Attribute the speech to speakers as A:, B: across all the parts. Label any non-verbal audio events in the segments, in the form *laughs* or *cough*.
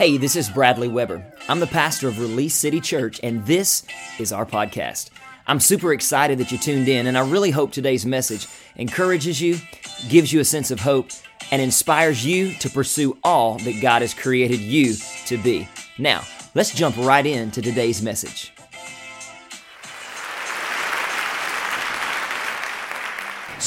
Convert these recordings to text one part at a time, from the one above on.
A: Hey, this is Bradley Weber. I'm the pastor of Release City Church, and this is our podcast. I'm super excited that you tuned in, and I really hope today's message encourages you, gives you a sense of hope, and inspires you to pursue all that God has created you to be. Now, let's jump right into today's message.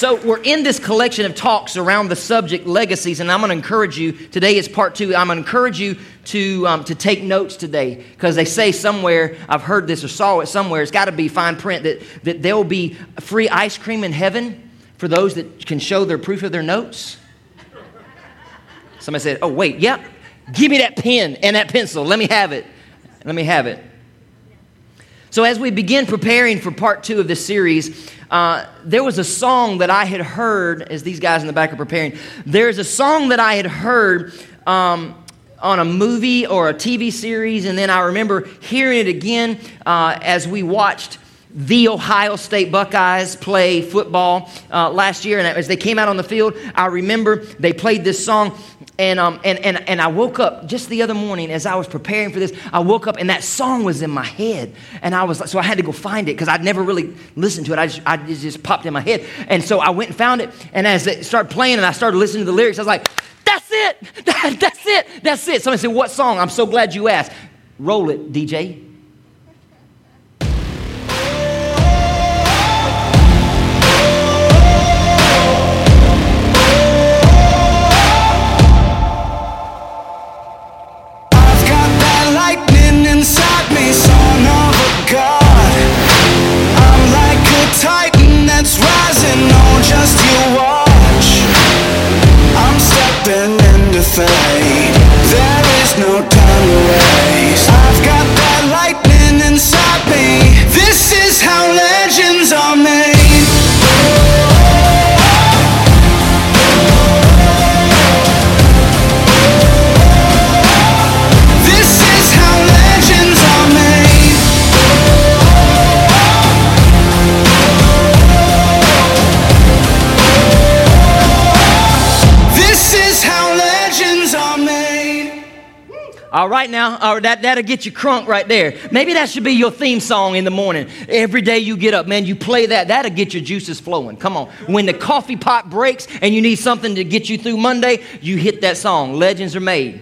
A: So, we're in this collection of talks around the subject legacies, and I'm going to encourage you today is part two. I'm going to encourage you to, um, to take notes today because they say somewhere, I've heard this or saw it somewhere, it's got to be fine print that, that there will be free ice cream in heaven for those that can show their proof of their notes. Somebody said, Oh, wait, yep, give me that pen and that pencil. Let me have it. Let me have it. So, as we begin preparing for part two of this series, uh, there was a song that I had heard, as these guys in the back are preparing, there's a song that I had heard um, on a movie or a TV series, and then I remember hearing it again uh, as we watched the Ohio State Buckeyes play football uh, last year. And as they came out on the field, I remember they played this song. And, um, and, and, and I woke up just the other morning as I was preparing for this. I woke up and that song was in my head. And I was like, so I had to go find it because I'd never really listened to it. I just, I, it just popped in my head. And so I went and found it. And as it started playing and I started listening to the lyrics, I was like, that's it. That, *laughs* that's it. That's it. Somebody said, What song? I'm so glad you asked. Roll it, DJ. All right now, all right, that, that'll get you crunk right there. Maybe that should be your theme song in the morning. Every day you get up, man, you play that. That'll get your juices flowing. Come on. When the coffee pot breaks and you need something to get you through Monday, you hit that song. Legends are made.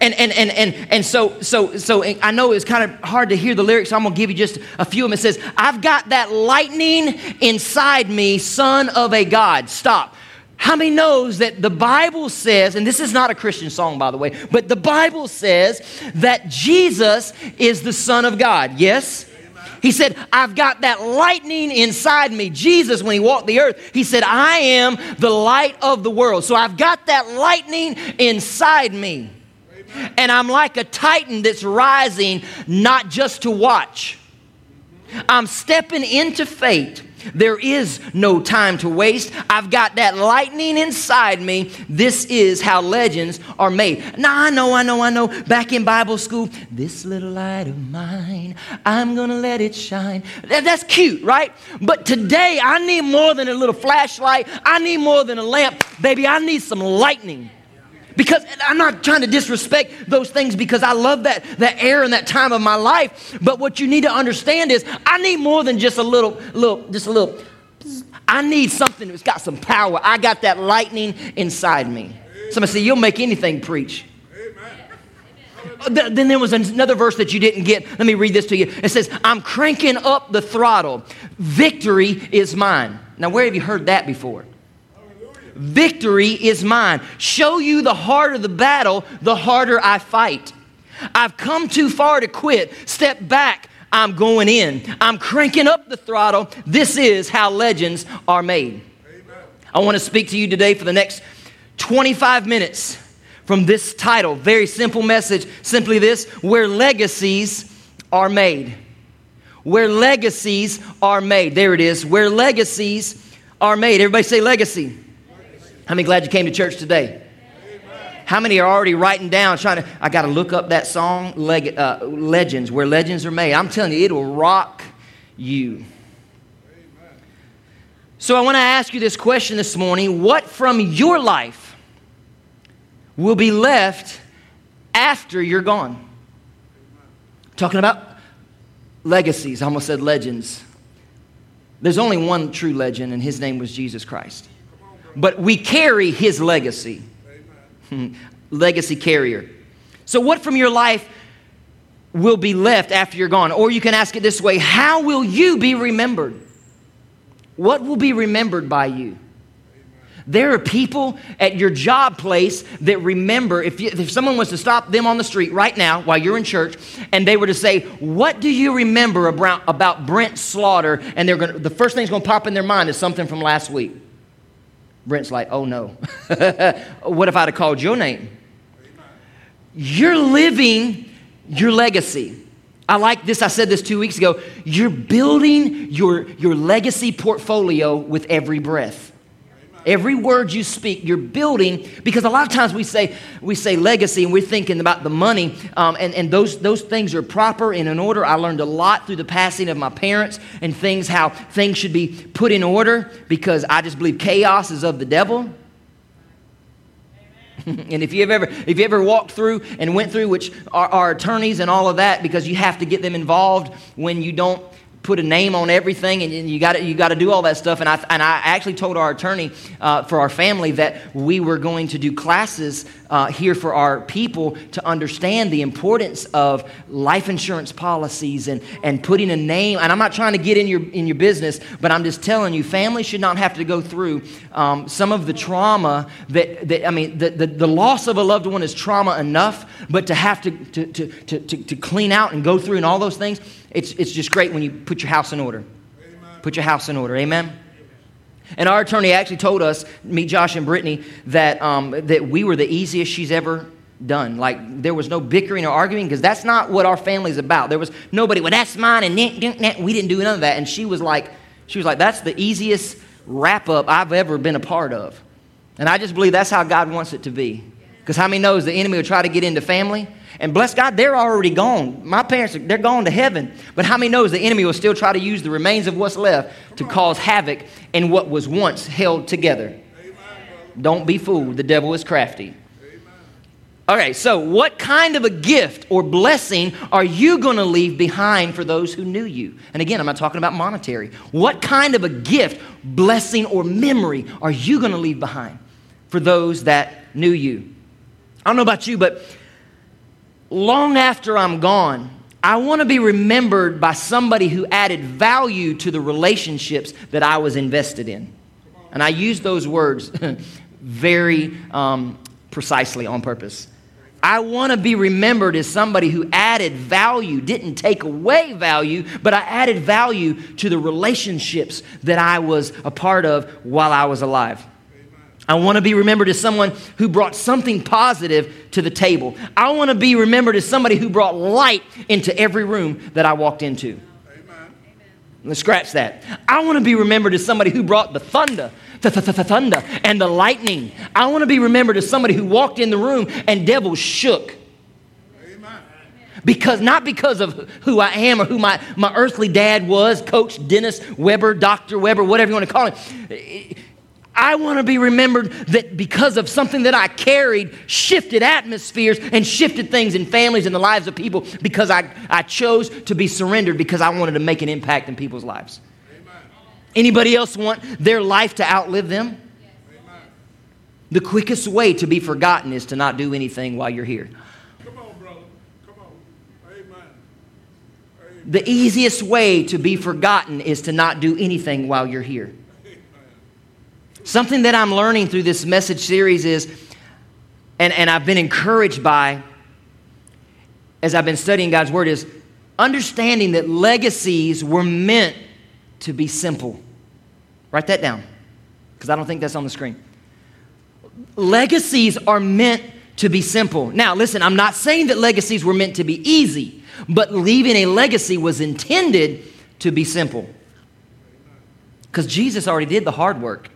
A: And, and, and, and, and so, so, so I know it's kind of hard to hear the lyrics, so I'm going to give you just a few of them. It says, I've got that lightning inside me, son of a God. Stop. How many knows that the Bible says, and this is not a Christian song, by the way, but the Bible says that Jesus is the Son of God? Yes? He said, I've got that lightning inside me. Jesus, when he walked the earth, he said, I am the light of the world. So I've got that lightning inside me. And I'm like a titan that's rising, not just to watch. I'm stepping into fate there is no time to waste. I've got that lightning inside me. This is how legends are made. Now, I know, I know, I know. Back in Bible school, this little light of mine, I'm going to let it shine. That's cute, right? But today, I need more than a little flashlight. I need more than a lamp. Baby, I need some lightning. Because I'm not trying to disrespect those things because I love that, that era and that time of my life. But what you need to understand is I need more than just a little, little, just a little. I need something that's got some power. I got that lightning inside me. Somebody say, You'll make anything preach. Uh, then there was another verse that you didn't get. Let me read this to you. It says, I'm cranking up the throttle. Victory is mine. Now, where have you heard that before? Victory is mine. Show you the harder the battle, the harder I fight. I've come too far to quit. Step back. I'm going in. I'm cranking up the throttle. This is how legends are made. Amen. I want to speak to you today for the next 25 minutes from this title. Very simple message. Simply this where legacies are made. Where legacies are made. There it is. Where legacies are made. Everybody say legacy. How many glad you came to church today? How many are already writing down, trying to? I got to look up that song, leg, uh, Legends, where legends are made. I'm telling you, it will rock you. So I want to ask you this question this morning What from your life will be left after you're gone. Talking about legacies, I almost said legends. There's only one true legend, and his name was Jesus Christ. But we carry his legacy. *laughs* legacy carrier. So, what from your life will be left after you're gone? Or you can ask it this way How will you be remembered? What will be remembered by you? There are people at your job place that remember, if, you, if someone was to stop them on the street right now while you're in church and they were to say, What do you remember about, about Brent Slaughter? And they're gonna, the first thing that's going to pop in their mind is something from last week. Brent's like, Oh no. *laughs* what if I'd have called your name? You're living your legacy. I like this. I said this two weeks ago. You're building your, your legacy portfolio with every breath. Every word you speak, you're building because a lot of times we say we say legacy and we're thinking about the money, um, and and those those things are proper and in order. I learned a lot through the passing of my parents and things how things should be put in order because I just believe chaos is of the devil. *laughs* and if you've ever if you ever walked through and went through which are, are attorneys and all of that because you have to get them involved when you don't put a name on everything and, you got you to do all that stuff. And I, and I actually told our attorney uh, for our family that we were going to do classes uh, here for our people to understand the importance of life insurance policies and, and putting a name. And I'm not trying to get in your, in your business, but I'm just telling you, families should not have to go through um, some of the trauma that, that I mean, the, the, the, loss of a loved one is trauma enough, but to have to, to, to, to, to clean out and go through and all those things, it's, it's just great when you put your house in order. Amen. Put your house in order. Amen? And our attorney actually told us, me, Josh, and Brittany, that, um, that we were the easiest she's ever done. Like there was no bickering or arguing because that's not what our family's about. There was nobody, well, that's mine, and we didn't do none of that. And she was like, she was like, that's the easiest wrap up I've ever been a part of. And I just believe that's how God wants it to be. Because how many knows the enemy will try to get into family and bless God, they're already gone. My parents, they're gone to heaven. But how many knows the enemy will still try to use the remains of what's left to cause havoc in what was once held together? Don't be fooled. The devil is crafty. Okay, so what kind of a gift or blessing are you going to leave behind for those who knew you? And again, I'm not talking about monetary. What kind of a gift, blessing, or memory are you going to leave behind for those that knew you? I don't know about you, but long after I'm gone, I want to be remembered by somebody who added value to the relationships that I was invested in. And I use those words *laughs* very um, precisely on purpose. I want to be remembered as somebody who added value, didn't take away value, but I added value to the relationships that I was a part of while I was alive. I want to be remembered as someone who brought something positive to the table. I want to be remembered as somebody who brought light into every room that I walked into. Amen. Let's scratch that. I want to be remembered as somebody who brought the thunder, the thunder, and the lightning. I want to be remembered as somebody who walked in the room and devils shook. Because not because of who I am or who my, my earthly dad was, Coach Dennis Weber, Dr. Weber, whatever you want to call him I want to be remembered that because of something that I carried, shifted atmospheres and shifted things in families and the lives of people because I, I chose to be surrendered because I wanted to make an impact in people's lives. Amen. Anybody else want their life to outlive them? The quickest way to be forgotten is to not do anything while you're here. Come on, brother. Come on. Amen. Amen. The easiest way to be forgotten is to not do anything while you're here. Something that I'm learning through this message series is, and, and I've been encouraged by as I've been studying God's Word, is understanding that legacies were meant to be simple. Write that down, because I don't think that's on the screen. Legacies are meant to be simple. Now, listen, I'm not saying that legacies were meant to be easy, but leaving a legacy was intended to be simple. Because Jesus already did the hard work.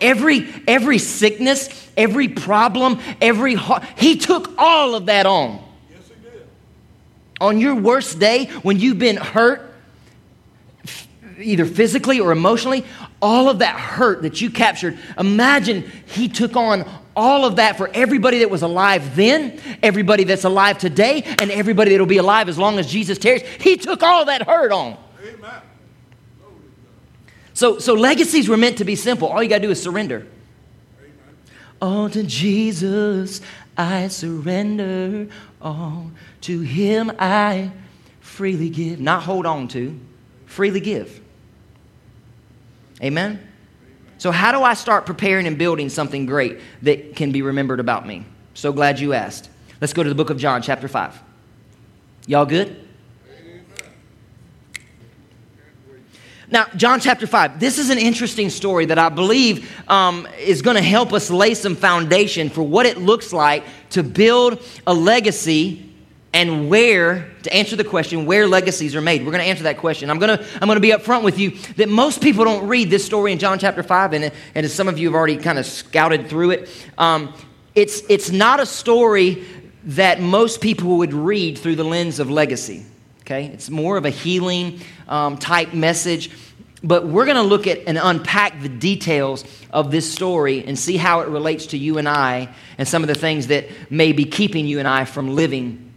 A: Every, every sickness, every problem, every he took all of that on. Yes, he did. On your worst day, when you've been hurt, either physically or emotionally, all of that hurt that you captured, imagine he took on all of that for everybody that was alive then, everybody that's alive today, and everybody that'll be alive as long as Jesus tarries. He took all that hurt on. Amen. So, so legacies were meant to be simple. All you got to do is surrender. All to Jesus I surrender. All to Him I freely give. Not hold on to, freely give. Amen? So, how do I start preparing and building something great that can be remembered about me? So glad you asked. Let's go to the book of John, chapter 5. Y'all good? Now, John chapter 5, this is an interesting story that I believe um, is going to help us lay some foundation for what it looks like to build a legacy and where, to answer the question, where legacies are made. We're going to answer that question. I'm going to, I'm going to be upfront with you that most people don't read this story in John chapter 5, and, and as some of you have already kind of scouted through it, um, it's, it's not a story that most people would read through the lens of legacy. Okay? It's more of a healing um, type message. But we're going to look at and unpack the details of this story and see how it relates to you and I and some of the things that may be keeping you and I from living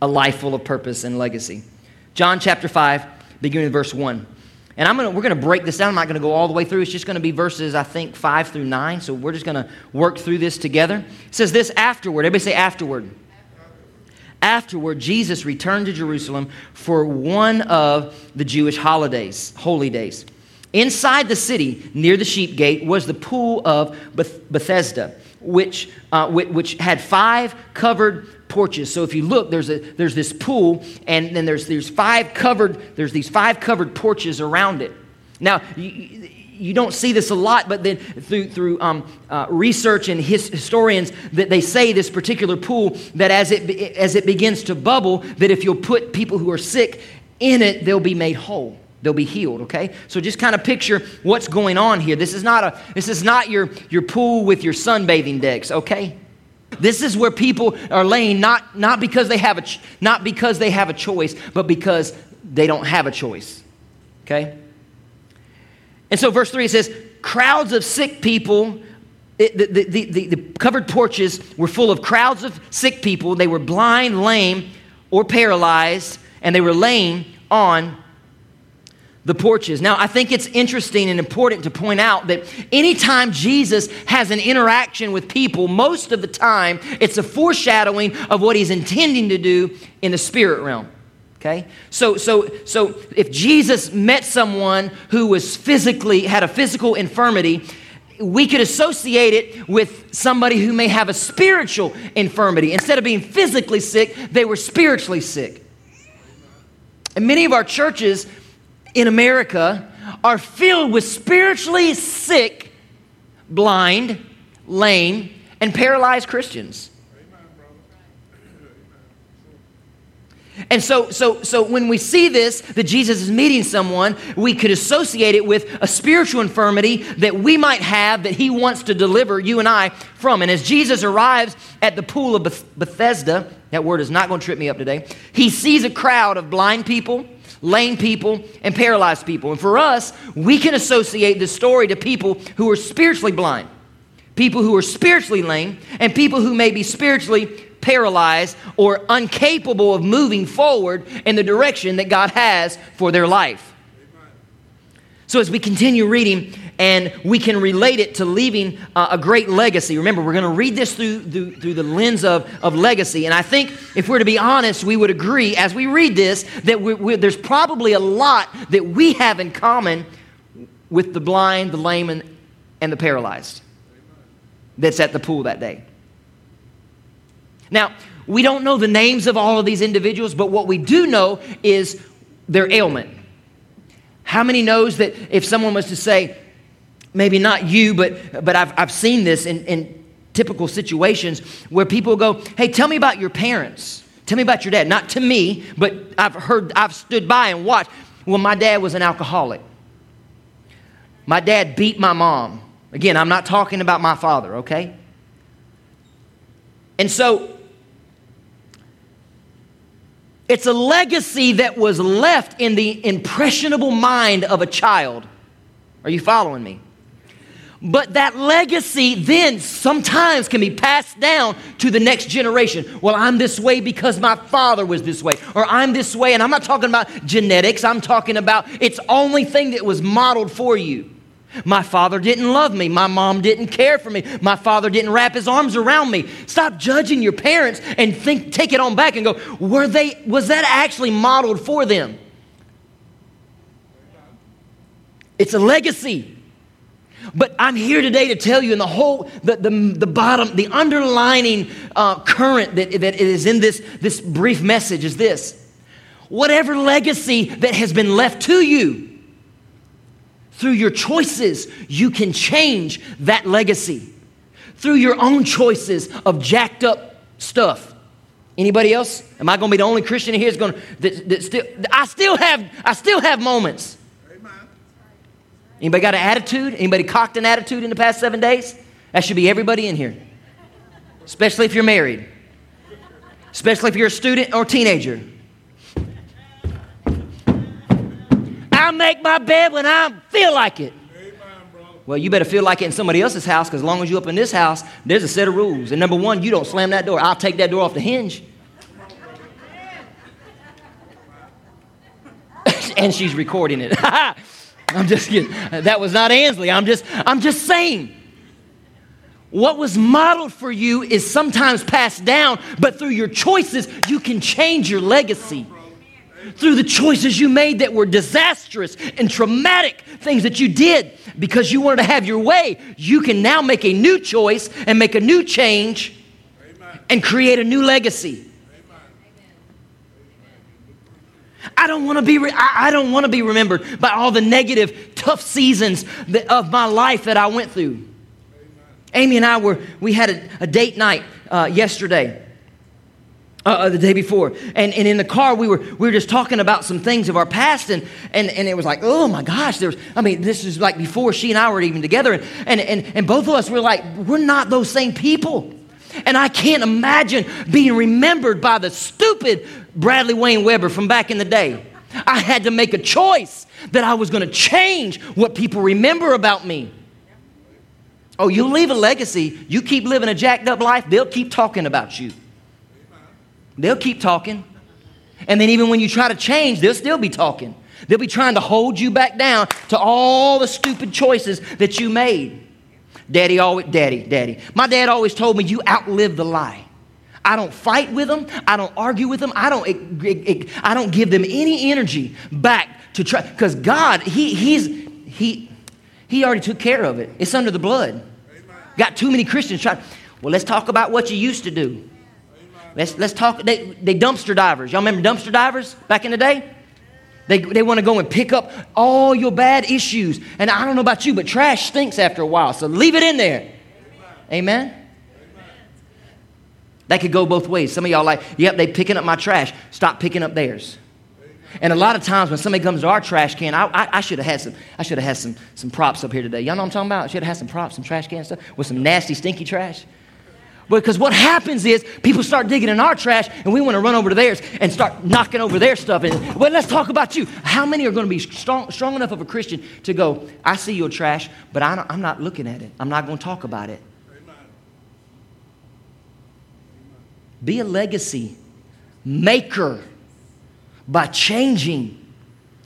A: a life full of purpose and legacy. John chapter 5, beginning with verse 1. And I'm gonna, we're going to break this down. I'm not going to go all the way through. It's just going to be verses, I think, 5 through 9. So we're just going to work through this together. It says this afterward. Everybody say afterward. Afterward, Jesus returned to Jerusalem for one of the Jewish holidays, holy days. Inside the city, near the sheep gate, was the pool of Bethesda, which, uh, which had five covered porches. So if you look, there's, a, there's this pool, and then there's, there's, five covered, there's these five covered porches around it. Now, you, don't see this a lot, but then through, through um, uh, research and his, historians, that they say this particular pool, that as it, as it begins to bubble, that if you'll put people who are sick in it, they'll be made whole. They'll be healed, okay? So just kind of picture what's going on here. This is not, a, this is not your, your pool with your sunbathing decks, okay? This is where people are laying not, not, because they have a, not because they have a choice, but because they don't have a choice, okay? And so, verse 3 says, crowds of sick people, it, the, the, the, the covered porches were full of crowds of sick people. They were blind, lame, or paralyzed, and they were laying on the porches. Now, I think it's interesting and important to point out that anytime Jesus has an interaction with people, most of the time it's a foreshadowing of what he's intending to do in the spirit realm. Okay? So, so, so if Jesus met someone who was physically, had a physical infirmity, we could associate it with somebody who may have a spiritual infirmity. Instead of being physically sick, they were spiritually sick. And many of our churches in America are filled with spiritually sick, blind, lame, and paralyzed Christians. And so, so, so when we see this, that Jesus is meeting someone, we could associate it with a spiritual infirmity that we might have that he wants to deliver you and I from. And as Jesus arrives at the pool of Bethesda, that word is not going to trip me up today, he sees a crowd of blind people, lame people, and paralyzed people. And for us, we can associate this story to people who are spiritually blind, people who are spiritually lame, and people who may be spiritually paralyzed or incapable of moving forward in the direction that God has for their life. So, as we continue reading, and we can relate it to leaving uh, a great legacy. Remember, we're going to read this through, through, through, the lens of, of legacy. And I think if we're to be honest, we would agree as we read this that we, we, there's probably a lot that we have in common with the blind, the lame, and, and the paralyzed that's at the pool that day. Now, we don't know the names of all of these individuals, but what we do know is their ailment. How many knows that if someone was to say, maybe not you, but, but I've, I've seen this in, in typical situations where people go, hey, tell me about your parents. Tell me about your dad. Not to me, but I've heard, I've stood by and watched. Well, my dad was an alcoholic. My dad beat my mom. Again, I'm not talking about my father, okay? And so it's a legacy that was left in the impressionable mind of a child. Are you following me? But that legacy then sometimes can be passed down to the next generation. Well, I'm this way because my father was this way, or I'm this way, and I'm not talking about genetics, I'm talking about it's only thing that was modeled for you. My father didn't love me. My mom didn't care for me. My father didn't wrap his arms around me. Stop judging your parents and think, take it on back and go, were they, was that actually modeled for them? It's a legacy. But I'm here today to tell you, in the whole, the, the, the bottom, the underlining uh, current that, that is in this, this brief message is this whatever legacy that has been left to you, through your choices, you can change that legacy. Through your own choices of jacked up stuff. Anybody else? Am I going to be the only Christian in here that's going to that, that still? I still have I still have moments Anybody got an attitude? Anybody cocked an attitude in the past seven days? That should be everybody in here, especially if you're married, especially if you're a student or teenager. Make my bed when I feel like it. Well, you better feel like it in somebody else's house because as long as you're up in this house, there's a set of rules. And number one, you don't slam that door. I'll take that door off the hinge. *laughs* and she's recording it. *laughs* I'm just kidding. That was not Ansley. I'm just, I'm just saying. What was modeled for you is sometimes passed down, but through your choices, you can change your legacy. Through the choices you made that were disastrous and traumatic things that you did because you wanted to have your way, you can now make a new choice and make a new change and create a new legacy. I don't want to be, re- I, don't want to be remembered by all the negative, tough seasons that, of my life that I went through. Amy and I were, we had a, a date night uh, yesterday. Uh, uh, the day before. And, and in the car, we were, we were just talking about some things of our past, and, and, and it was like, oh my gosh, there's, I mean, this is like before she and I were even together. And, and, and, and both of us were like, we're not those same people. And I can't imagine being remembered by the stupid Bradley Wayne Weber from back in the day. I had to make a choice that I was going to change what people remember about me. Oh, you leave a legacy. You keep living a jacked up life, they'll keep talking about you. They'll keep talking. And then even when you try to change, they'll still be talking. They'll be trying to hold you back down to all the stupid choices that you made. Daddy always, daddy, daddy. My dad always told me, you outlive the lie. I don't fight with them. I don't argue with them. I don't, I don't give them any energy back to try. Because God, he, he's, he, he already took care of it. It's under the blood. Got too many Christians trying. Well, let's talk about what you used to do. Let's, let's talk. They, they dumpster divers. Y'all remember dumpster divers back in the day? They, they want to go and pick up all your bad issues. And I don't know about you, but trash stinks after a while. So leave it in there. Amen? Amen? That could go both ways. Some of y'all like, yep, they picking up my trash. Stop picking up theirs. And a lot of times when somebody comes to our trash can, I, I, I should have had some. I should have had some, some props up here today. Y'all know what I'm talking about? I should have had some props, some trash can stuff with some nasty, stinky trash. Because what happens is people start digging in our trash and we want to run over to theirs and start knocking over their stuff. And, well, let's talk about you. How many are going to be strong, strong enough of a Christian to go, I see your trash, but I am not looking at it. I'm not going to talk about it. Be a legacy maker by changing.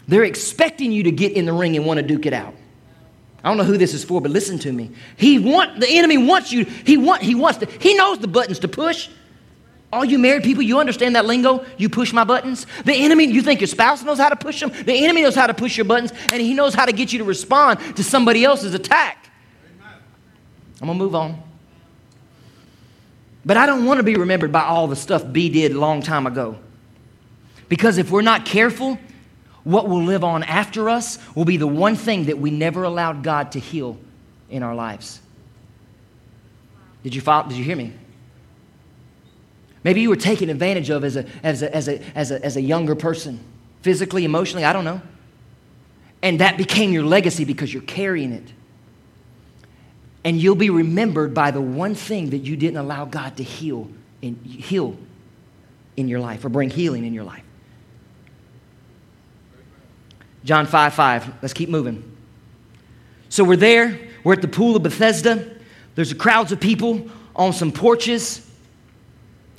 A: They're expecting you to get in the ring and want to duke it out. I don't know who this is for, but listen to me. He want the enemy wants you. He want he wants to. He knows the buttons to push. All you married people, you understand that lingo? You push my buttons. The enemy, you think your spouse knows how to push them? The enemy knows how to push your buttons, and he knows how to get you to respond to somebody else's attack. I'm gonna move on. But I don't want to be remembered by all the stuff B did a long time ago. Because if we're not careful, what will live on after us will be the one thing that we never allowed God to heal in our lives. Did you follow? Did you hear me? Maybe you were taken advantage of as a, as a, as a, as a, as a younger person, physically, emotionally, I don't know. And that became your legacy because you're carrying it. And you'll be remembered by the one thing that you didn't allow God to heal in, heal in your life or bring healing in your life. John 5 5. Let's keep moving. So we're there. We're at the pool of Bethesda. There's crowds of people on some porches.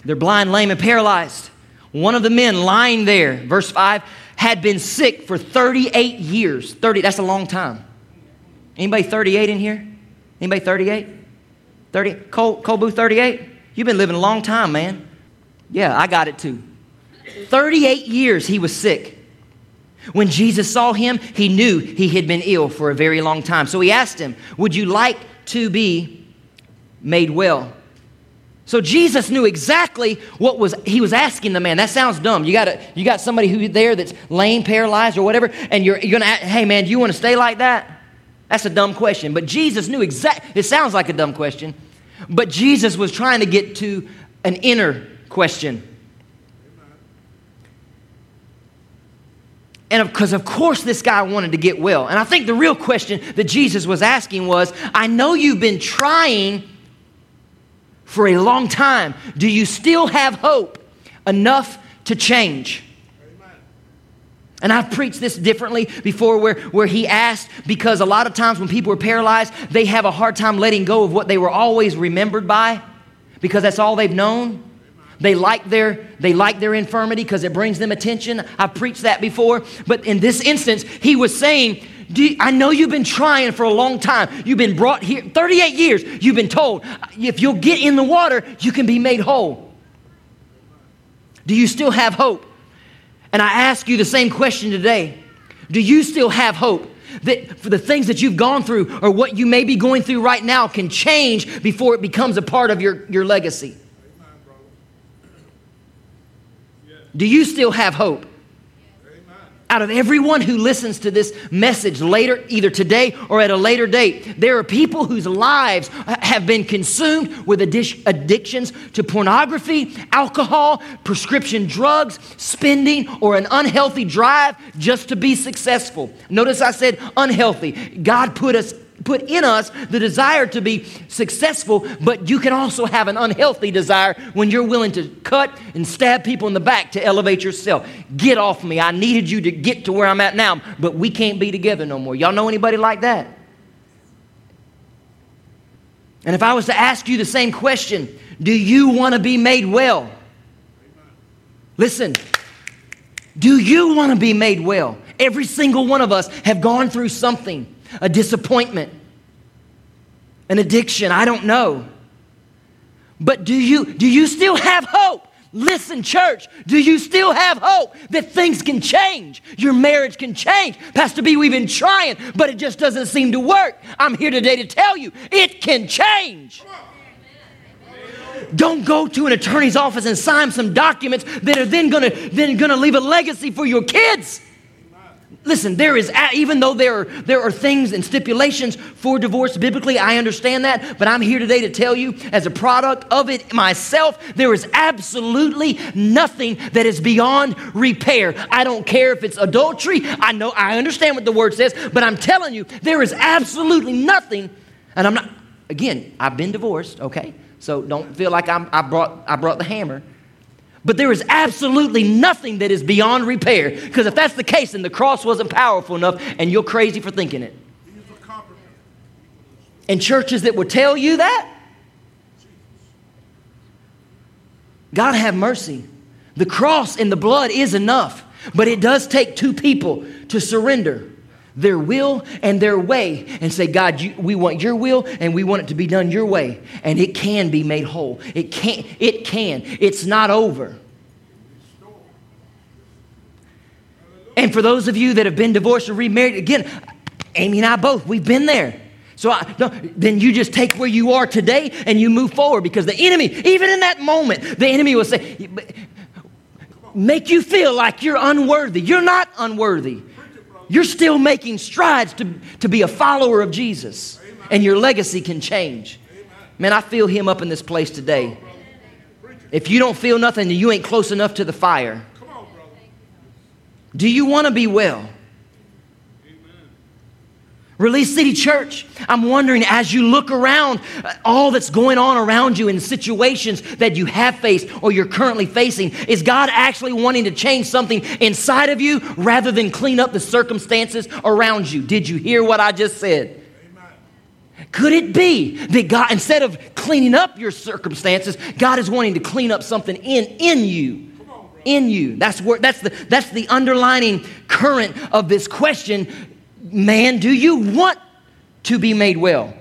A: They're blind, lame, and paralyzed. One of the men lying there, verse 5, had been sick for 38 years. 30, that's a long time. Anybody 38 in here? Anybody 38? 30? Cole, Cole Booth 38? You've been living a long time, man. Yeah, I got it too. 38 years he was sick. When Jesus saw him, he knew he had been ill for a very long time. So he asked him, Would you like to be made well? So Jesus knew exactly what was he was asking the man. That sounds dumb. You got a, you got somebody who there that's lame, paralyzed, or whatever, and you're, you're gonna hey man, do you want to stay like that? That's a dumb question. But Jesus knew exactly. It sounds like a dumb question, but Jesus was trying to get to an inner question. And because, of course, this guy wanted to get well. And I think the real question that Jesus was asking was I know you've been trying for a long time. Do you still have hope enough to change? And I've preached this differently before where, where he asked because a lot of times when people are paralyzed, they have a hard time letting go of what they were always remembered by because that's all they've known. They like their, they like their infirmity because it brings them attention. I've preached that before. But in this instance, he was saying, you, I know you've been trying for a long time. You've been brought here 38 years. You've been told if you'll get in the water, you can be made whole. Do you still have hope? And I ask you the same question today. Do you still have hope that for the things that you've gone through or what you may be going through right now can change before it becomes a part of your, your legacy? Do you still have hope? Out of everyone who listens to this message later, either today or at a later date, there are people whose lives have been consumed with addictions to pornography, alcohol, prescription drugs, spending, or an unhealthy drive just to be successful. Notice I said unhealthy. God put us put in us the desire to be successful, but you can also have an unhealthy desire when you're willing to cut and stab people in the back to elevate yourself. Get off me. I needed you to get to where I'm at now, but we can't be together no more. Y'all know anybody like that? And if I was to ask you the same question, do you want to be made well? Listen, do you want to be made well? Every single one of us have gone through something a disappointment, an addiction, I don't know. But do you do you still have hope? Listen, church, do you still have hope that things can change? Your marriage can change. Pastor B, we've been trying, but it just doesn't seem to work. I'm here today to tell you it can change. Don't go to an attorney's office and sign some documents that are then gonna, then gonna leave a legacy for your kids. Listen, there is, even though there are, there are things and stipulations for divorce biblically, I understand that, but I'm here today to tell you, as a product of it myself, there is absolutely nothing that is beyond repair. I don't care if it's adultery. I know, I understand what the word says, but I'm telling you, there is absolutely nothing, and I'm not, again, I've been divorced, okay? So don't feel like I'm, I, brought, I brought the hammer. But there is absolutely nothing that is beyond repair. Because if that's the case, then the cross wasn't powerful enough, and you're crazy for thinking it. And churches that would tell you that, God have mercy. The cross and the blood is enough, but it does take two people to surrender their will and their way and say, God, you, we want your will and we want it to be done your way. And it can be made whole. It can. It can. It's not over. And for those of you that have been divorced or remarried, again, Amy and I both, we've been there. So I, no, then you just take where you are today and you move forward because the enemy, even in that moment, the enemy will say, make you feel like you're unworthy. You're not unworthy. You're still making strides to, to be a follower of Jesus, and your legacy can change. Man, I feel him up in this place today. If you don't feel nothing, you ain't close enough to the fire. Do you want to be well? Release City Church, I'm wondering as you look around uh, all that's going on around you in situations that you have faced or you're currently facing, is God actually wanting to change something inside of you rather than clean up the circumstances around you? Did you hear what I just said? Could it be that God, instead of cleaning up your circumstances, God is wanting to clean up something in, in you? In you. That's where that's the that's the underlining current of this question. Man, do you want to be made well?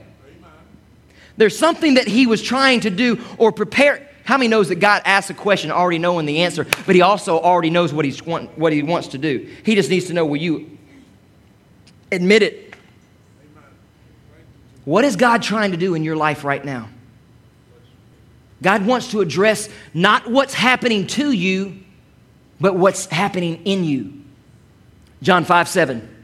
A: There's something that he was trying to do or prepare. How many knows that God asks a question already knowing the answer, but he also already knows what, he's want, what he wants to do? He just needs to know will you admit it what is God trying to do in your life right now? God wants to address not what's happening to you, but what's happening in you. John 5 7.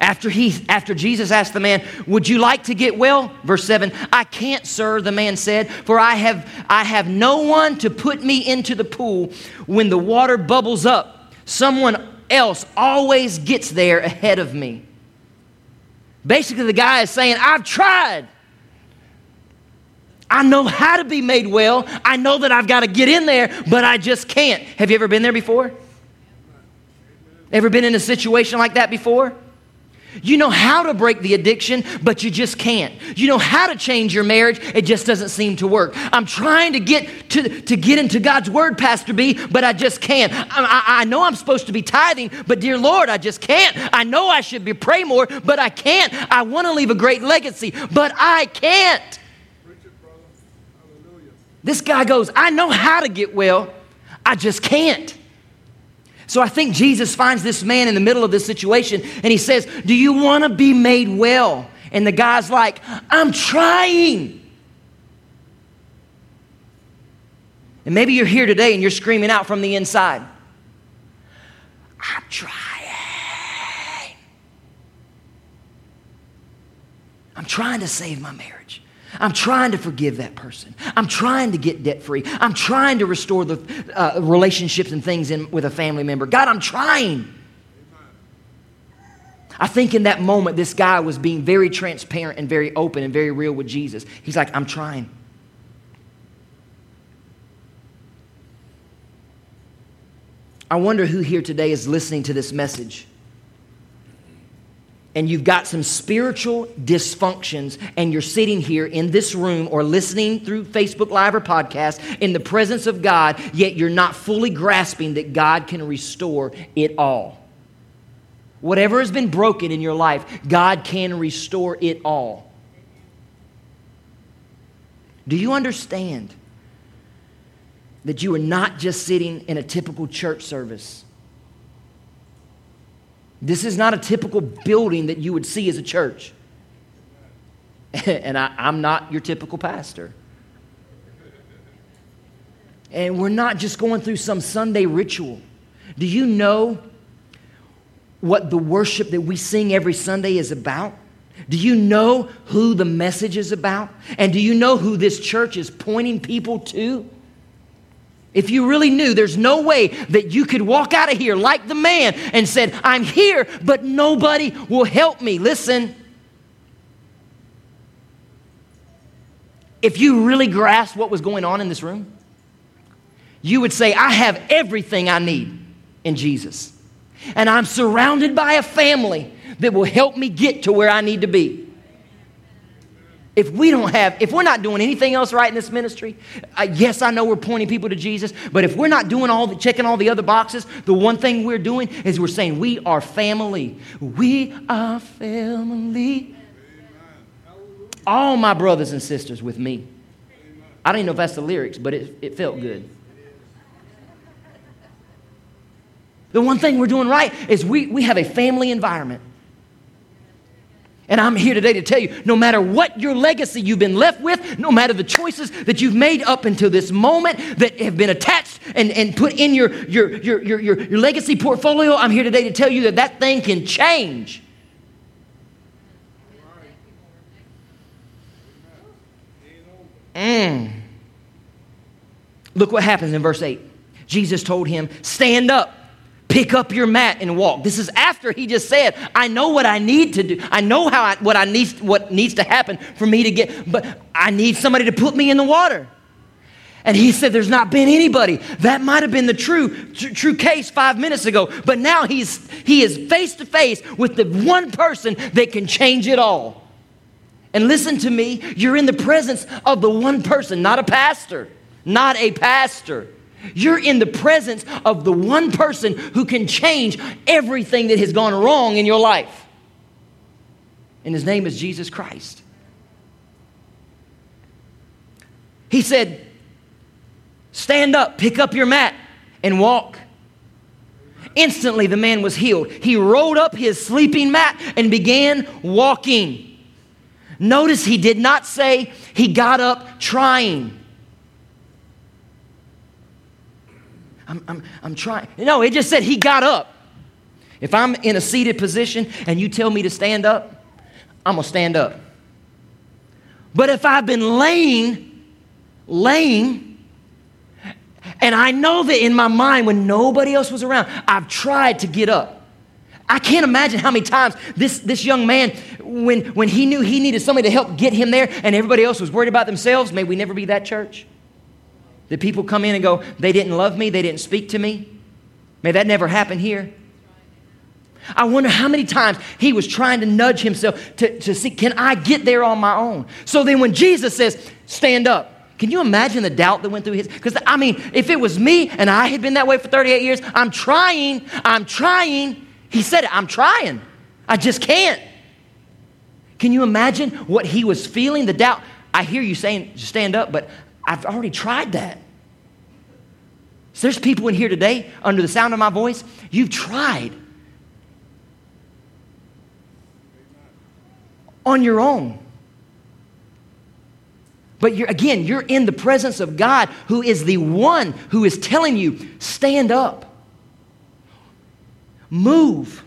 A: After, he, after Jesus asked the man, Would you like to get well? Verse 7 I can't, sir, the man said, for I have, I have no one to put me into the pool when the water bubbles up. Someone else always gets there ahead of me. Basically, the guy is saying, I've tried. I know how to be made well. I know that I've got to get in there, but I just can't. Have you ever been there before? Ever been in a situation like that before? You know how to break the addiction, but you just can't. You know how to change your marriage, it just doesn't seem to work. I'm trying to get to, to get into God's word, Pastor B, but I just can't. I, I, I know I'm supposed to be tithing, but dear Lord, I just can't. I know I should be pray more, but I can't. I want to leave a great legacy, but I can't. This guy goes, I know how to get well, I just can't. So I think Jesus finds this man in the middle of this situation and he says, Do you want to be made well? And the guy's like, I'm trying. And maybe you're here today and you're screaming out from the inside, I'm trying. I'm trying to save my marriage. I'm trying to forgive that person. I'm trying to get debt free. I'm trying to restore the uh, relationships and things in, with a family member. God, I'm trying. I think in that moment, this guy was being very transparent and very open and very real with Jesus. He's like, I'm trying. I wonder who here today is listening to this message and you've got some spiritual dysfunctions, and you're sitting here in this room or listening through Facebook Live or podcast in the presence of God, yet you're not fully grasping that God can restore it all. Whatever has been broken in your life, God can restore it all. Do you understand that you are not just sitting in a typical church service? This is not a typical building that you would see as a church. *laughs* and I, I'm not your typical pastor. And we're not just going through some Sunday ritual. Do you know what the worship that we sing every Sunday is about? Do you know who the message is about? And do you know who this church is pointing people to? If you really knew, there's no way that you could walk out of here like the man and said, I'm here, but nobody will help me. Listen. If you really grasped what was going on in this room, you would say, I have everything I need in Jesus. And I'm surrounded by a family that will help me get to where I need to be if we don't have, if we're not doing anything else right in this ministry, uh, yes, I know we're pointing people to Jesus, but if we're not doing all the, checking all the other boxes, the one thing we're doing is we're saying we are family. We are family. All my brothers and sisters with me. I don't even know if that's the lyrics, but it, it felt good. The one thing we're doing right is we, we have a family environment. And I'm here today to tell you no matter what your legacy you've been left with, no matter the choices that you've made up until this moment that have been attached and, and put in your, your, your, your, your, your legacy portfolio, I'm here today to tell you that that thing can change. Mm. Look what happens in verse 8. Jesus told him, Stand up pick up your mat and walk. This is after he just said, I know what I need to do. I know how I, what I need, what needs to happen for me to get, but I need somebody to put me in the water. And he said, There's not been anybody. That might have been the true, tr- true case five minutes ago. But now he's, he is face to face with the one person that can change it all. And listen to me, you're in the presence of the one person, not a pastor, not a pastor. You're in the presence of the one person who can change everything that has gone wrong in your life. And his name is Jesus Christ. He said, Stand up, pick up your mat, and walk. Instantly, the man was healed. He rolled up his sleeping mat and began walking. Notice he did not say he got up trying. I'm, I'm, I'm trying. No, it just said he got up. If I'm in a seated position and you tell me to stand up, I'm going to stand up. But if I've been laying, laying, and I know that in my mind, when nobody else was around, I've tried to get up. I can't imagine how many times this, this young man, when, when he knew he needed somebody to help get him there and everybody else was worried about themselves, may we never be that church. That people come in and go, they didn't love me, they didn't speak to me. May that never happen here. I wonder how many times he was trying to nudge himself to, to see, can I get there on my own? So then when Jesus says, stand up, can you imagine the doubt that went through his? Because, I mean, if it was me and I had been that way for 38 years, I'm trying, I'm trying. He said it, I'm trying. I just can't. Can you imagine what he was feeling? The doubt. I hear you saying, stand up, but I've already tried that. So there's people in here today, under the sound of my voice, you've tried on your own. But you're, again, you're in the presence of God who is the one who is telling you, stand up, move,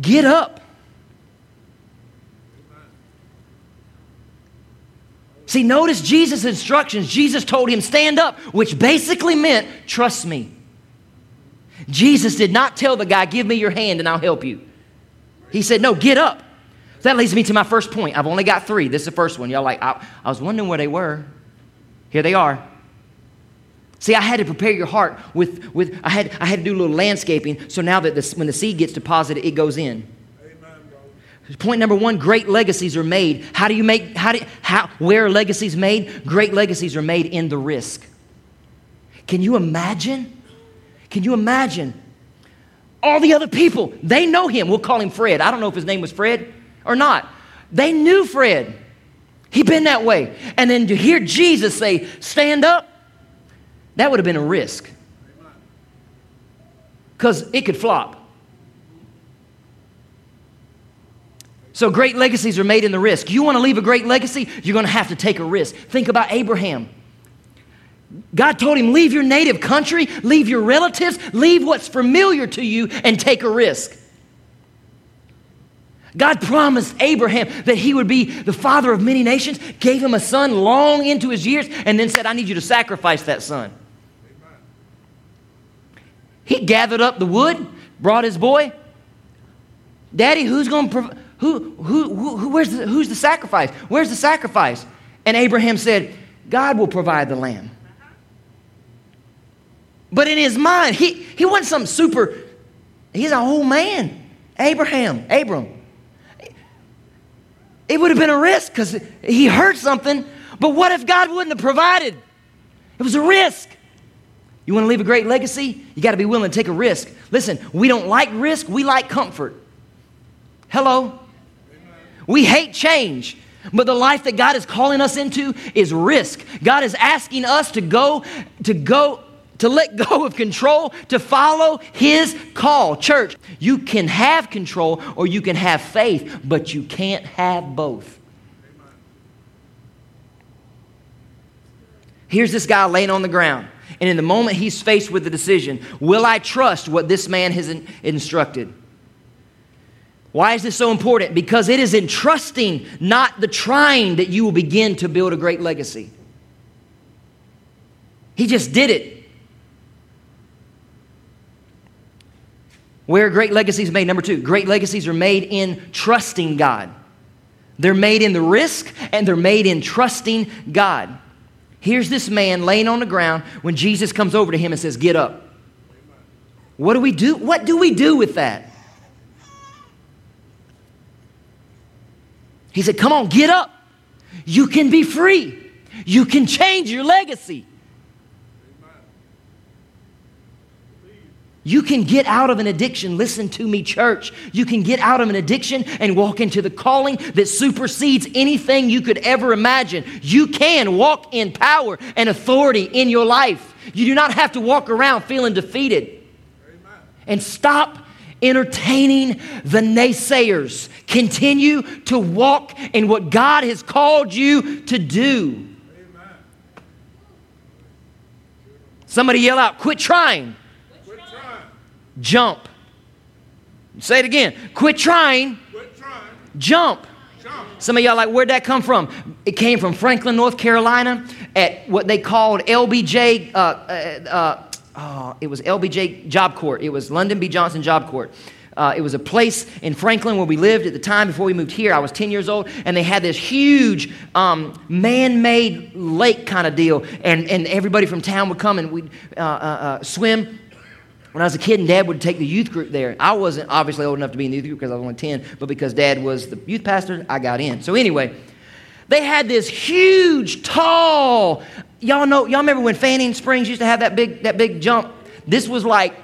A: get up. See, notice Jesus' instructions. Jesus told him, stand up, which basically meant, trust me. Jesus did not tell the guy, give me your hand and I'll help you. He said, no, get up. That leads me to my first point. I've only got three. This is the first one. Y'all like, I, I was wondering where they were. Here they are. See, I had to prepare your heart with, with I, had, I had to do a little landscaping so now that this, when the seed gets deposited, it goes in. Point number one great legacies are made. How do you make, how do, how, where are legacies made? Great legacies are made in the risk. Can you imagine? Can you imagine? All the other people, they know him. We'll call him Fred. I don't know if his name was Fred or not. They knew Fred. He'd been that way. And then to hear Jesus say, stand up, that would have been a risk. Because it could flop. So great legacies are made in the risk. You want to leave a great legacy, you're going to have to take a risk. Think about Abraham. God told him, leave your native country, leave your relatives, leave what's familiar to you, and take a risk. God promised Abraham that he would be the father of many nations, gave him a son long into his years, and then said, I need you to sacrifice that son. He gathered up the wood, brought his boy. Daddy, who's going to prov- who, who, who, who, where's the, who's the sacrifice? Where's the sacrifice? And Abraham said, God will provide the lamb. But in his mind, he, he wasn't some super, he's an old man. Abraham, Abram. It would have been a risk because he heard something, but what if God wouldn't have provided? It was a risk. You want to leave a great legacy? You got to be willing to take a risk. Listen, we don't like risk, we like comfort. Hello? We hate change. But the life that God is calling us into is risk. God is asking us to go to go to let *laughs* go of control, to follow His call. Church, you can have control or you can have faith, but you can't have both. Here's this guy laying on the ground. And in the moment he's faced with the decision, will I trust what this man has in- instructed? Why is this so important? Because it is in trusting, not the trying, that you will begin to build a great legacy. He just did it. Where great legacies made. Number two, great legacies are made in trusting God. They're made in the risk and they're made in trusting God. Here's this man laying on the ground when Jesus comes over to him and says, Get up. What do we do? What do we do with that? He said, Come on, get up. You can be free. You can change your legacy. You can get out of an addiction. Listen to me, church. You can get out of an addiction and walk into the calling that supersedes anything you could ever imagine. You can walk in power and authority in your life. You do not have to walk around feeling defeated. And stop entertaining the naysayers. Continue to walk in what God has called you to do. Somebody yell out, quit trying. quit trying. Jump. Say it again. Quit trying. Quit trying. Jump. Jump. Some of y'all like, where'd that come from? It came from Franklin, North Carolina, at what they called LBJ uh, uh, uh oh, it was LBJ Job Corps. It was Lyndon B. Johnson Job Corps. Uh, it was a place in Franklin where we lived at the time before we moved here. I was 10 years old, and they had this huge um, man made lake kind of deal. And, and everybody from town would come and we'd uh, uh, uh, swim. When I was a kid, and dad would take the youth group there. I wasn't obviously old enough to be in the youth group because I was only 10, but because dad was the youth pastor, I got in. So, anyway, they had this huge, tall, y'all know, y'all remember when Fanning Springs used to have that big, that big jump? This was like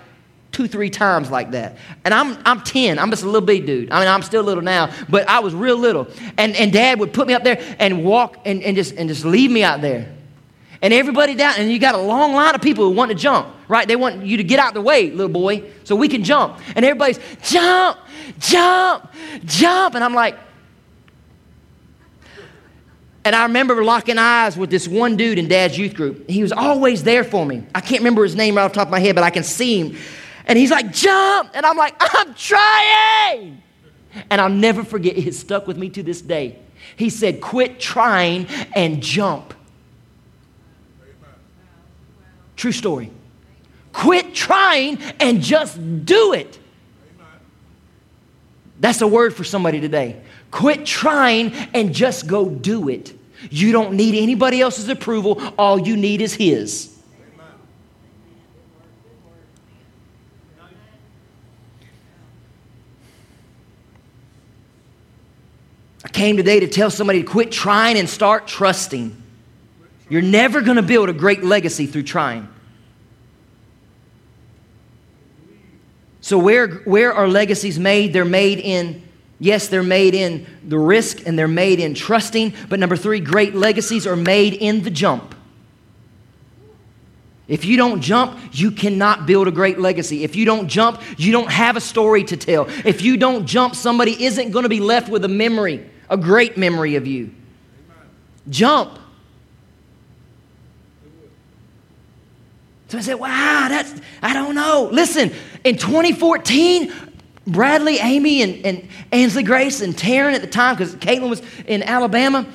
A: two, three times like that. And I'm, I'm 10. I'm just a little big dude. I mean, I'm still little now, but I was real little. And, and dad would put me up there and walk and, and, just, and just leave me out there. And everybody down, and you got a long line of people who want to jump, right? They want you to get out the way, little boy, so we can jump. And everybody's jump, jump, jump. And I'm like, and I remember locking eyes with this one dude in dad's youth group. He was always there for me. I can't remember his name right off the top of my head, but I can see him. And he's like, jump. And I'm like, I'm trying. And I'll never forget, it stuck with me to this day. He said, quit trying and jump. True story. Quit trying and just do it. That's a word for somebody today. Quit trying and just go do it. You don't need anybody else's approval, all you need is His. I came today to tell somebody to quit trying and start trusting. You're never going to build a great legacy through trying. So, where, where are legacies made? They're made in Yes, they're made in the risk and they're made in trusting, but number three, great legacies are made in the jump. If you don't jump, you cannot build a great legacy. If you don't jump, you don't have a story to tell. If you don't jump, somebody isn't going to be left with a memory, a great memory of you. Jump. So I said, wow, that's, I don't know. Listen, in 2014, Bradley, Amy, and, and Ansley Grace, and Taryn at the time, because Caitlin was in Alabama,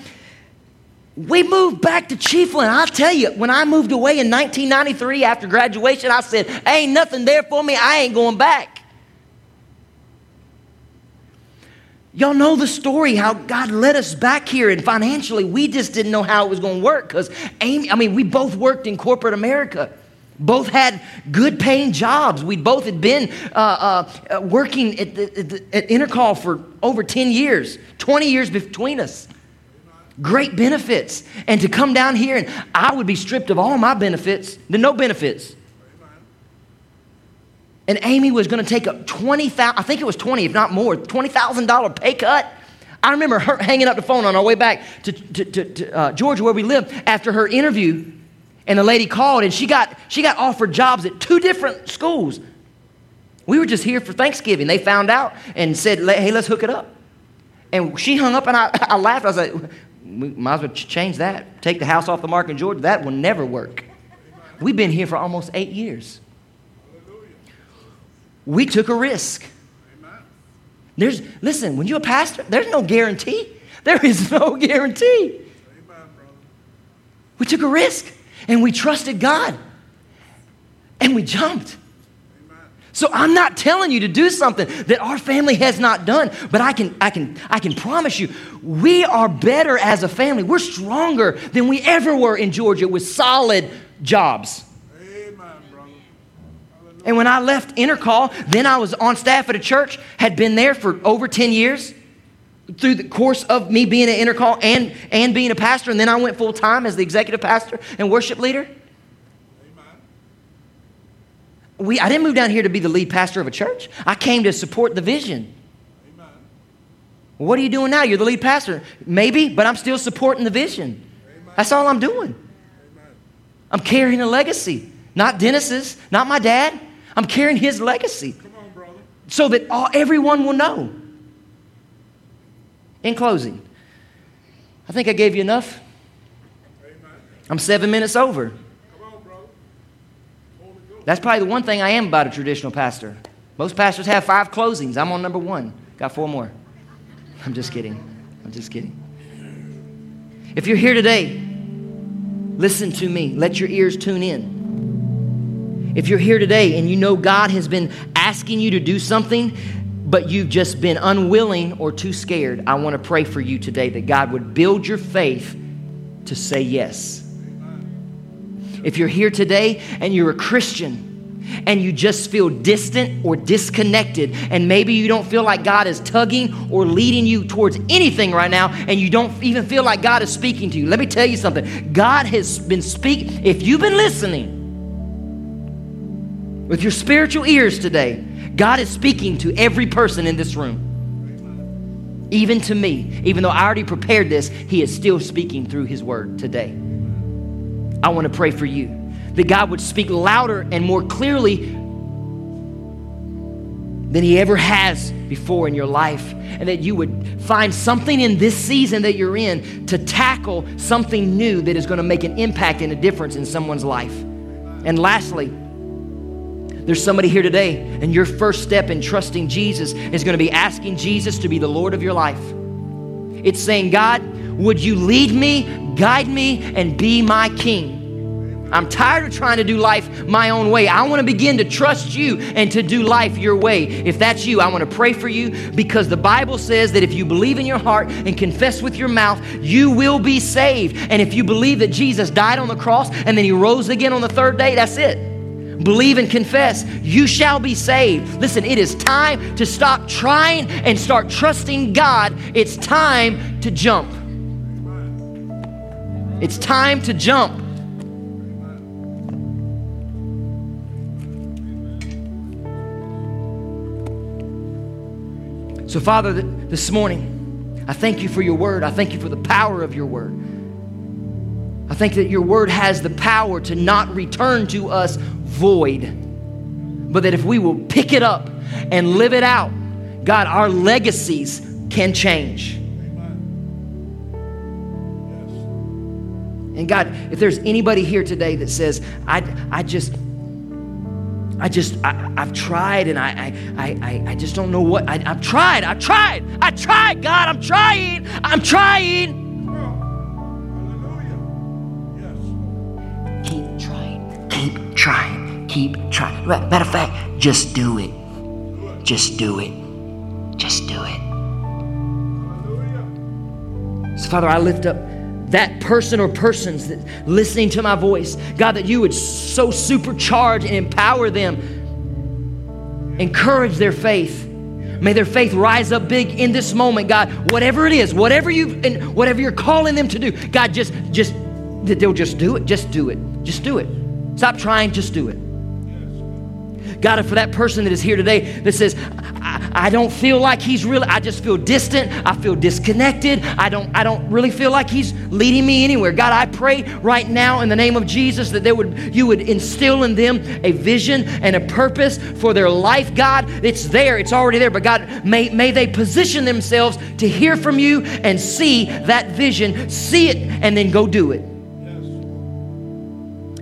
A: we moved back to Chiefland. I'll tell you, when I moved away in 1993 after graduation, I said, Ain't nothing there for me. I ain't going back. Y'all know the story how God led us back here, and financially, we just didn't know how it was going to work because Amy, I mean, we both worked in corporate America. Both had good paying jobs. We both had been uh, uh, uh working at, at, at Intercall for over 10 years, 20 years between us. Great benefits. And to come down here and I would be stripped of all my benefits, the no benefits. And Amy was going to take a 20,000, I think it was 20, if not more, $20,000 pay cut. I remember her hanging up the phone on our way back to, to, to, to uh, Georgia, where we lived, after her interview and the lady called and she got, she got offered jobs at two different schools. We were just here for Thanksgiving. They found out and said, hey, let's hook it up. And she hung up and I, *laughs* I laughed. I was like, we might as well change that. Take the house off the market in Georgia. That will never work. We've been here for almost eight years. We took a risk. There's, listen, when you're a pastor, there's no guarantee. *laughs* There is no guarantee. We took a risk and we trusted God and we jumped. So I'm not telling you to do something that our family has not done, but I can, I can, I can promise you, we are better as a family. We're stronger than we ever were in Georgia with solid jobs. And when I left Intercall, then I was on staff at a church, had been there for over 10 years. Through the course of me being an Intercall and, and being a pastor, and then I went full time as the executive pastor and worship leader. We, I didn't move down here to be the lead pastor of a church. I came to support the vision. Amen. What are you doing now? You're the lead pastor. Maybe, but I'm still supporting the vision. Amen. That's all I'm doing. Amen. I'm carrying a legacy. Not Dennis's, not my dad. I'm carrying his legacy. On, so that all, everyone will know. In closing, I think I gave you enough. I'm seven minutes over. That's probably the one thing I am about a traditional pastor. Most pastors have five closings. I'm on number one. Got four more. I'm just kidding. I'm just kidding. If you're here today, listen to me. Let your ears tune in. If you're here today and you know God has been asking you to do something, but you've just been unwilling or too scared, I want to pray for you today that God would build your faith to say yes. If you're here today and you're a Christian and you just feel distant or disconnected, and maybe you don't feel like God is tugging or leading you towards anything right now, and you don't even feel like God is speaking to you, let me tell you something. God has been speaking. If you've been listening with your spiritual ears today, God is speaking to every person in this room even to me, even though I already prepared this, He is still speaking through His word today. I want to pray for you that God would speak louder and more clearly than He ever has before in your life, and that you would find something in this season that you're in to tackle something new that is going to make an impact and a difference in someone's life. And lastly, there's somebody here today, and your first step in trusting Jesus is going to be asking Jesus to be the Lord of your life. It's saying, God, would you lead me, guide me, and be my king? I'm tired of trying to do life my own way. I want to begin to trust you and to do life your way. If that's you, I want to pray for you because the Bible says that if you believe in your heart and confess with your mouth, you will be saved. And if you believe that Jesus died on the cross and then he rose again on the third day, that's it believe and confess, you shall be saved. Listen, it is time to stop trying and start trusting God. It's time to jump. It's time to jump. So, Father, this morning, I thank you for your word. I thank you for the power of your word. I think that your word has the power to not return to us void, but that if we will pick it up and live it out, God, our legacies can change. And God, if there's anybody here today that says, I, I just, I just, I, have tried and I, I, I, I just don't know what, I, I've tried, I've tried, I tried, God, I'm trying, I'm trying. Keep trying. Matter of fact, just do it. Just do it. Just do it. So, Father, I lift up that person or persons that listening to my voice, God, that you would so supercharge and empower them, encourage their faith. May their faith rise up big in this moment, God. Whatever it is, whatever you and whatever you're calling them to do, God, just just they'll just do it. Just do it. Just do it. Stop trying. Just do it. God, for that person that is here today that says, I, I, don't feel like he's really, I just feel distant. I feel disconnected. I don't, I don't really feel like he's leading me anywhere. God, I pray right now in the name of Jesus that there would, you would instill in them a vision and a purpose for their life. God, it's there. It's already there. But God, may, may they position themselves to hear from you and see that vision, see it, and then go do it.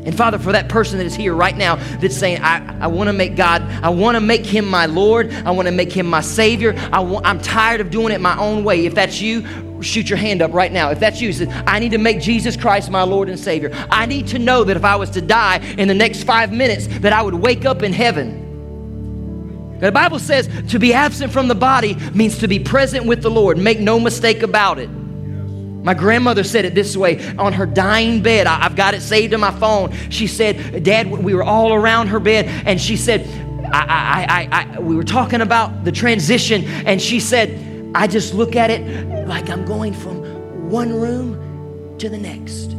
A: And Father, for that person that is here right now that's saying, I, I want to make God, I want to make him my Lord, I want to make him my Savior, I want, I'm tired of doing it my own way. If that's you, shoot your hand up right now. If that's you, say, I need to make Jesus Christ my Lord and Savior. I need to know that if I was to die in the next five minutes, that I would wake up in heaven. The Bible says to be absent from the body means to be present with the Lord. Make no mistake about it. My grandmother said it this way on her dying bed. I, have got it saved in my phone. She said, Dad, we were all around her bed, and she said, I, I, I, I, we were talking about the transition, and she said, I just look at it like I'm going from one room to the next.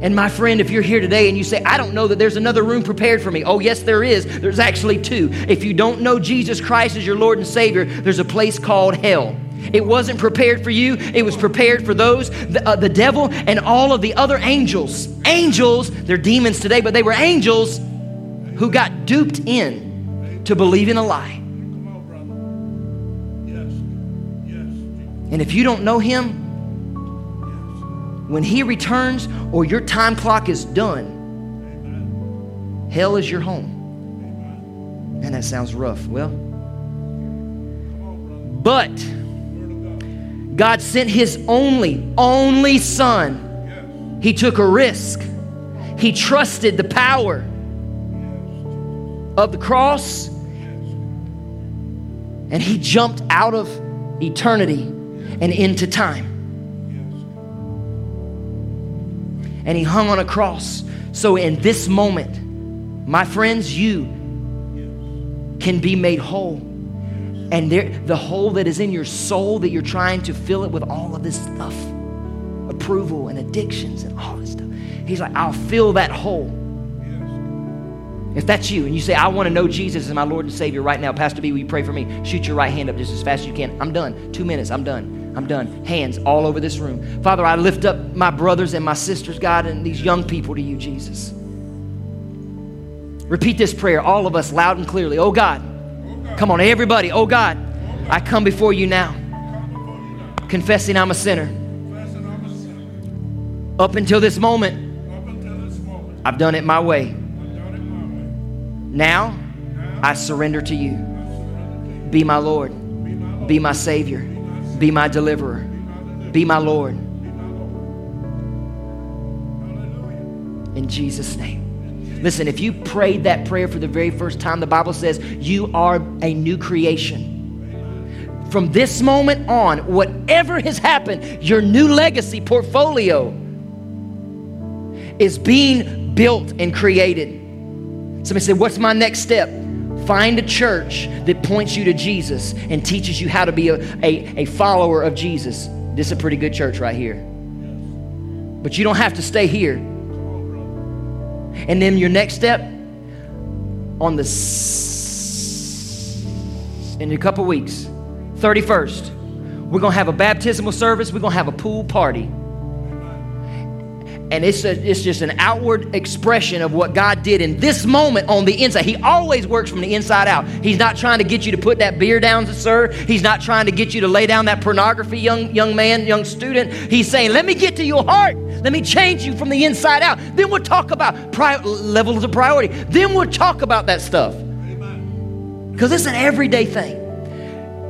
A: And my friend, if you're here today and you say, I don't know that there's another room prepared for me. Oh, yes, there is. There's actually two. If you don't know Jesus Christ as your Lord and Savior, there's a place called hell. It wasn't prepared for you, it was prepared for those, the, uh, the devil, and all of the other angels. Angels, they're demons today, but they were angels who got duped in to believe in a lie. And if you don't know him, when he returns or your time clock is done, hell is your home. And that sounds rough. Well, but God sent his only, only son. He took a risk. He trusted the power of the cross and he jumped out of eternity and into time. And he hung on a cross. So, in this moment, my friends, you can be made whole and there, the hole that is in your soul that you're trying to fill it with all of this stuff approval and addictions and all this stuff. He's like, I'll fill that hole. If that's you and you say, I want to know Jesus as my Lord and Savior right now, Pastor B, will you pray for me? Shoot your right hand up just as fast as you can. I'm done. Two minutes, I'm done. I'm done. Hands all over this room. Father, I lift up my brothers and my sisters, God, and these young people to you, Jesus. Repeat this prayer, all of us, loud and clearly. Oh God, Come on, everybody. Oh God, I come before you now, confessing I'm a sinner. Up until this moment, I've done it my way. Now, I surrender to you. Be my Lord. Be my Savior. Be my deliverer. Be my Lord. In Jesus' name. Listen, if you prayed that prayer for the very first time, the Bible says you are a new creation. From this moment on, whatever has happened, your new legacy portfolio is being built and created. Somebody said, What's my next step? Find a church that points you to Jesus and teaches you how to be a, a, a follower of Jesus. This is a pretty good church right here. But you don't have to stay here. And then your next step on the in a couple weeks, 31st, we're going to have a baptismal service, we're going to have a pool party. And it's, a, it's just an outward expression of what God did in this moment on the inside. He always works from the inside out. He's not trying to get you to put that beer down, sir. He's not trying to get you to lay down that pornography, young, young man, young student. He's saying, let me get to your heart. Let me change you from the inside out. Then we'll talk about pri- levels of priority. Then we'll talk about that stuff. Because it's an everyday thing.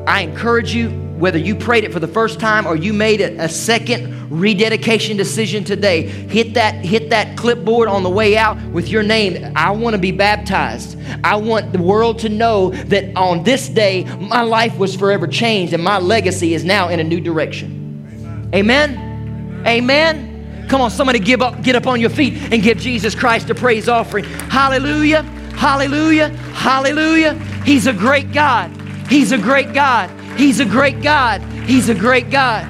A: I encourage you, whether you prayed it for the first time or you made a, a second rededication decision today, hit that, hit that clipboard on the way out with your name. I want to be baptized. I want the world to know that on this day, my life was forever changed and my legacy is now in a new direction. Amen. Amen. Amen. Come on, somebody give up, get up on your feet and give Jesus Christ a praise offering. Hallelujah. Hallelujah. Hallelujah. He's a great God. He's a great God. He's a great God. He's a great God.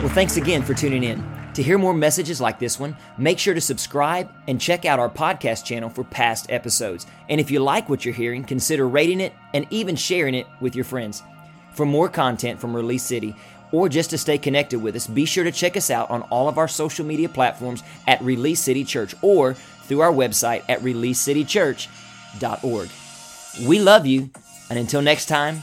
B: Well, thanks again for tuning in. To hear more messages like this one, make sure to subscribe and check out our podcast channel for past episodes. And if you like what you're hearing, consider rating it and even sharing it with your friends. For more content from Release City, or just to stay connected with us, be sure to check us out on all of our social media platforms at Release City Church or through our website at releasecitychurch.org. We love you and until next time,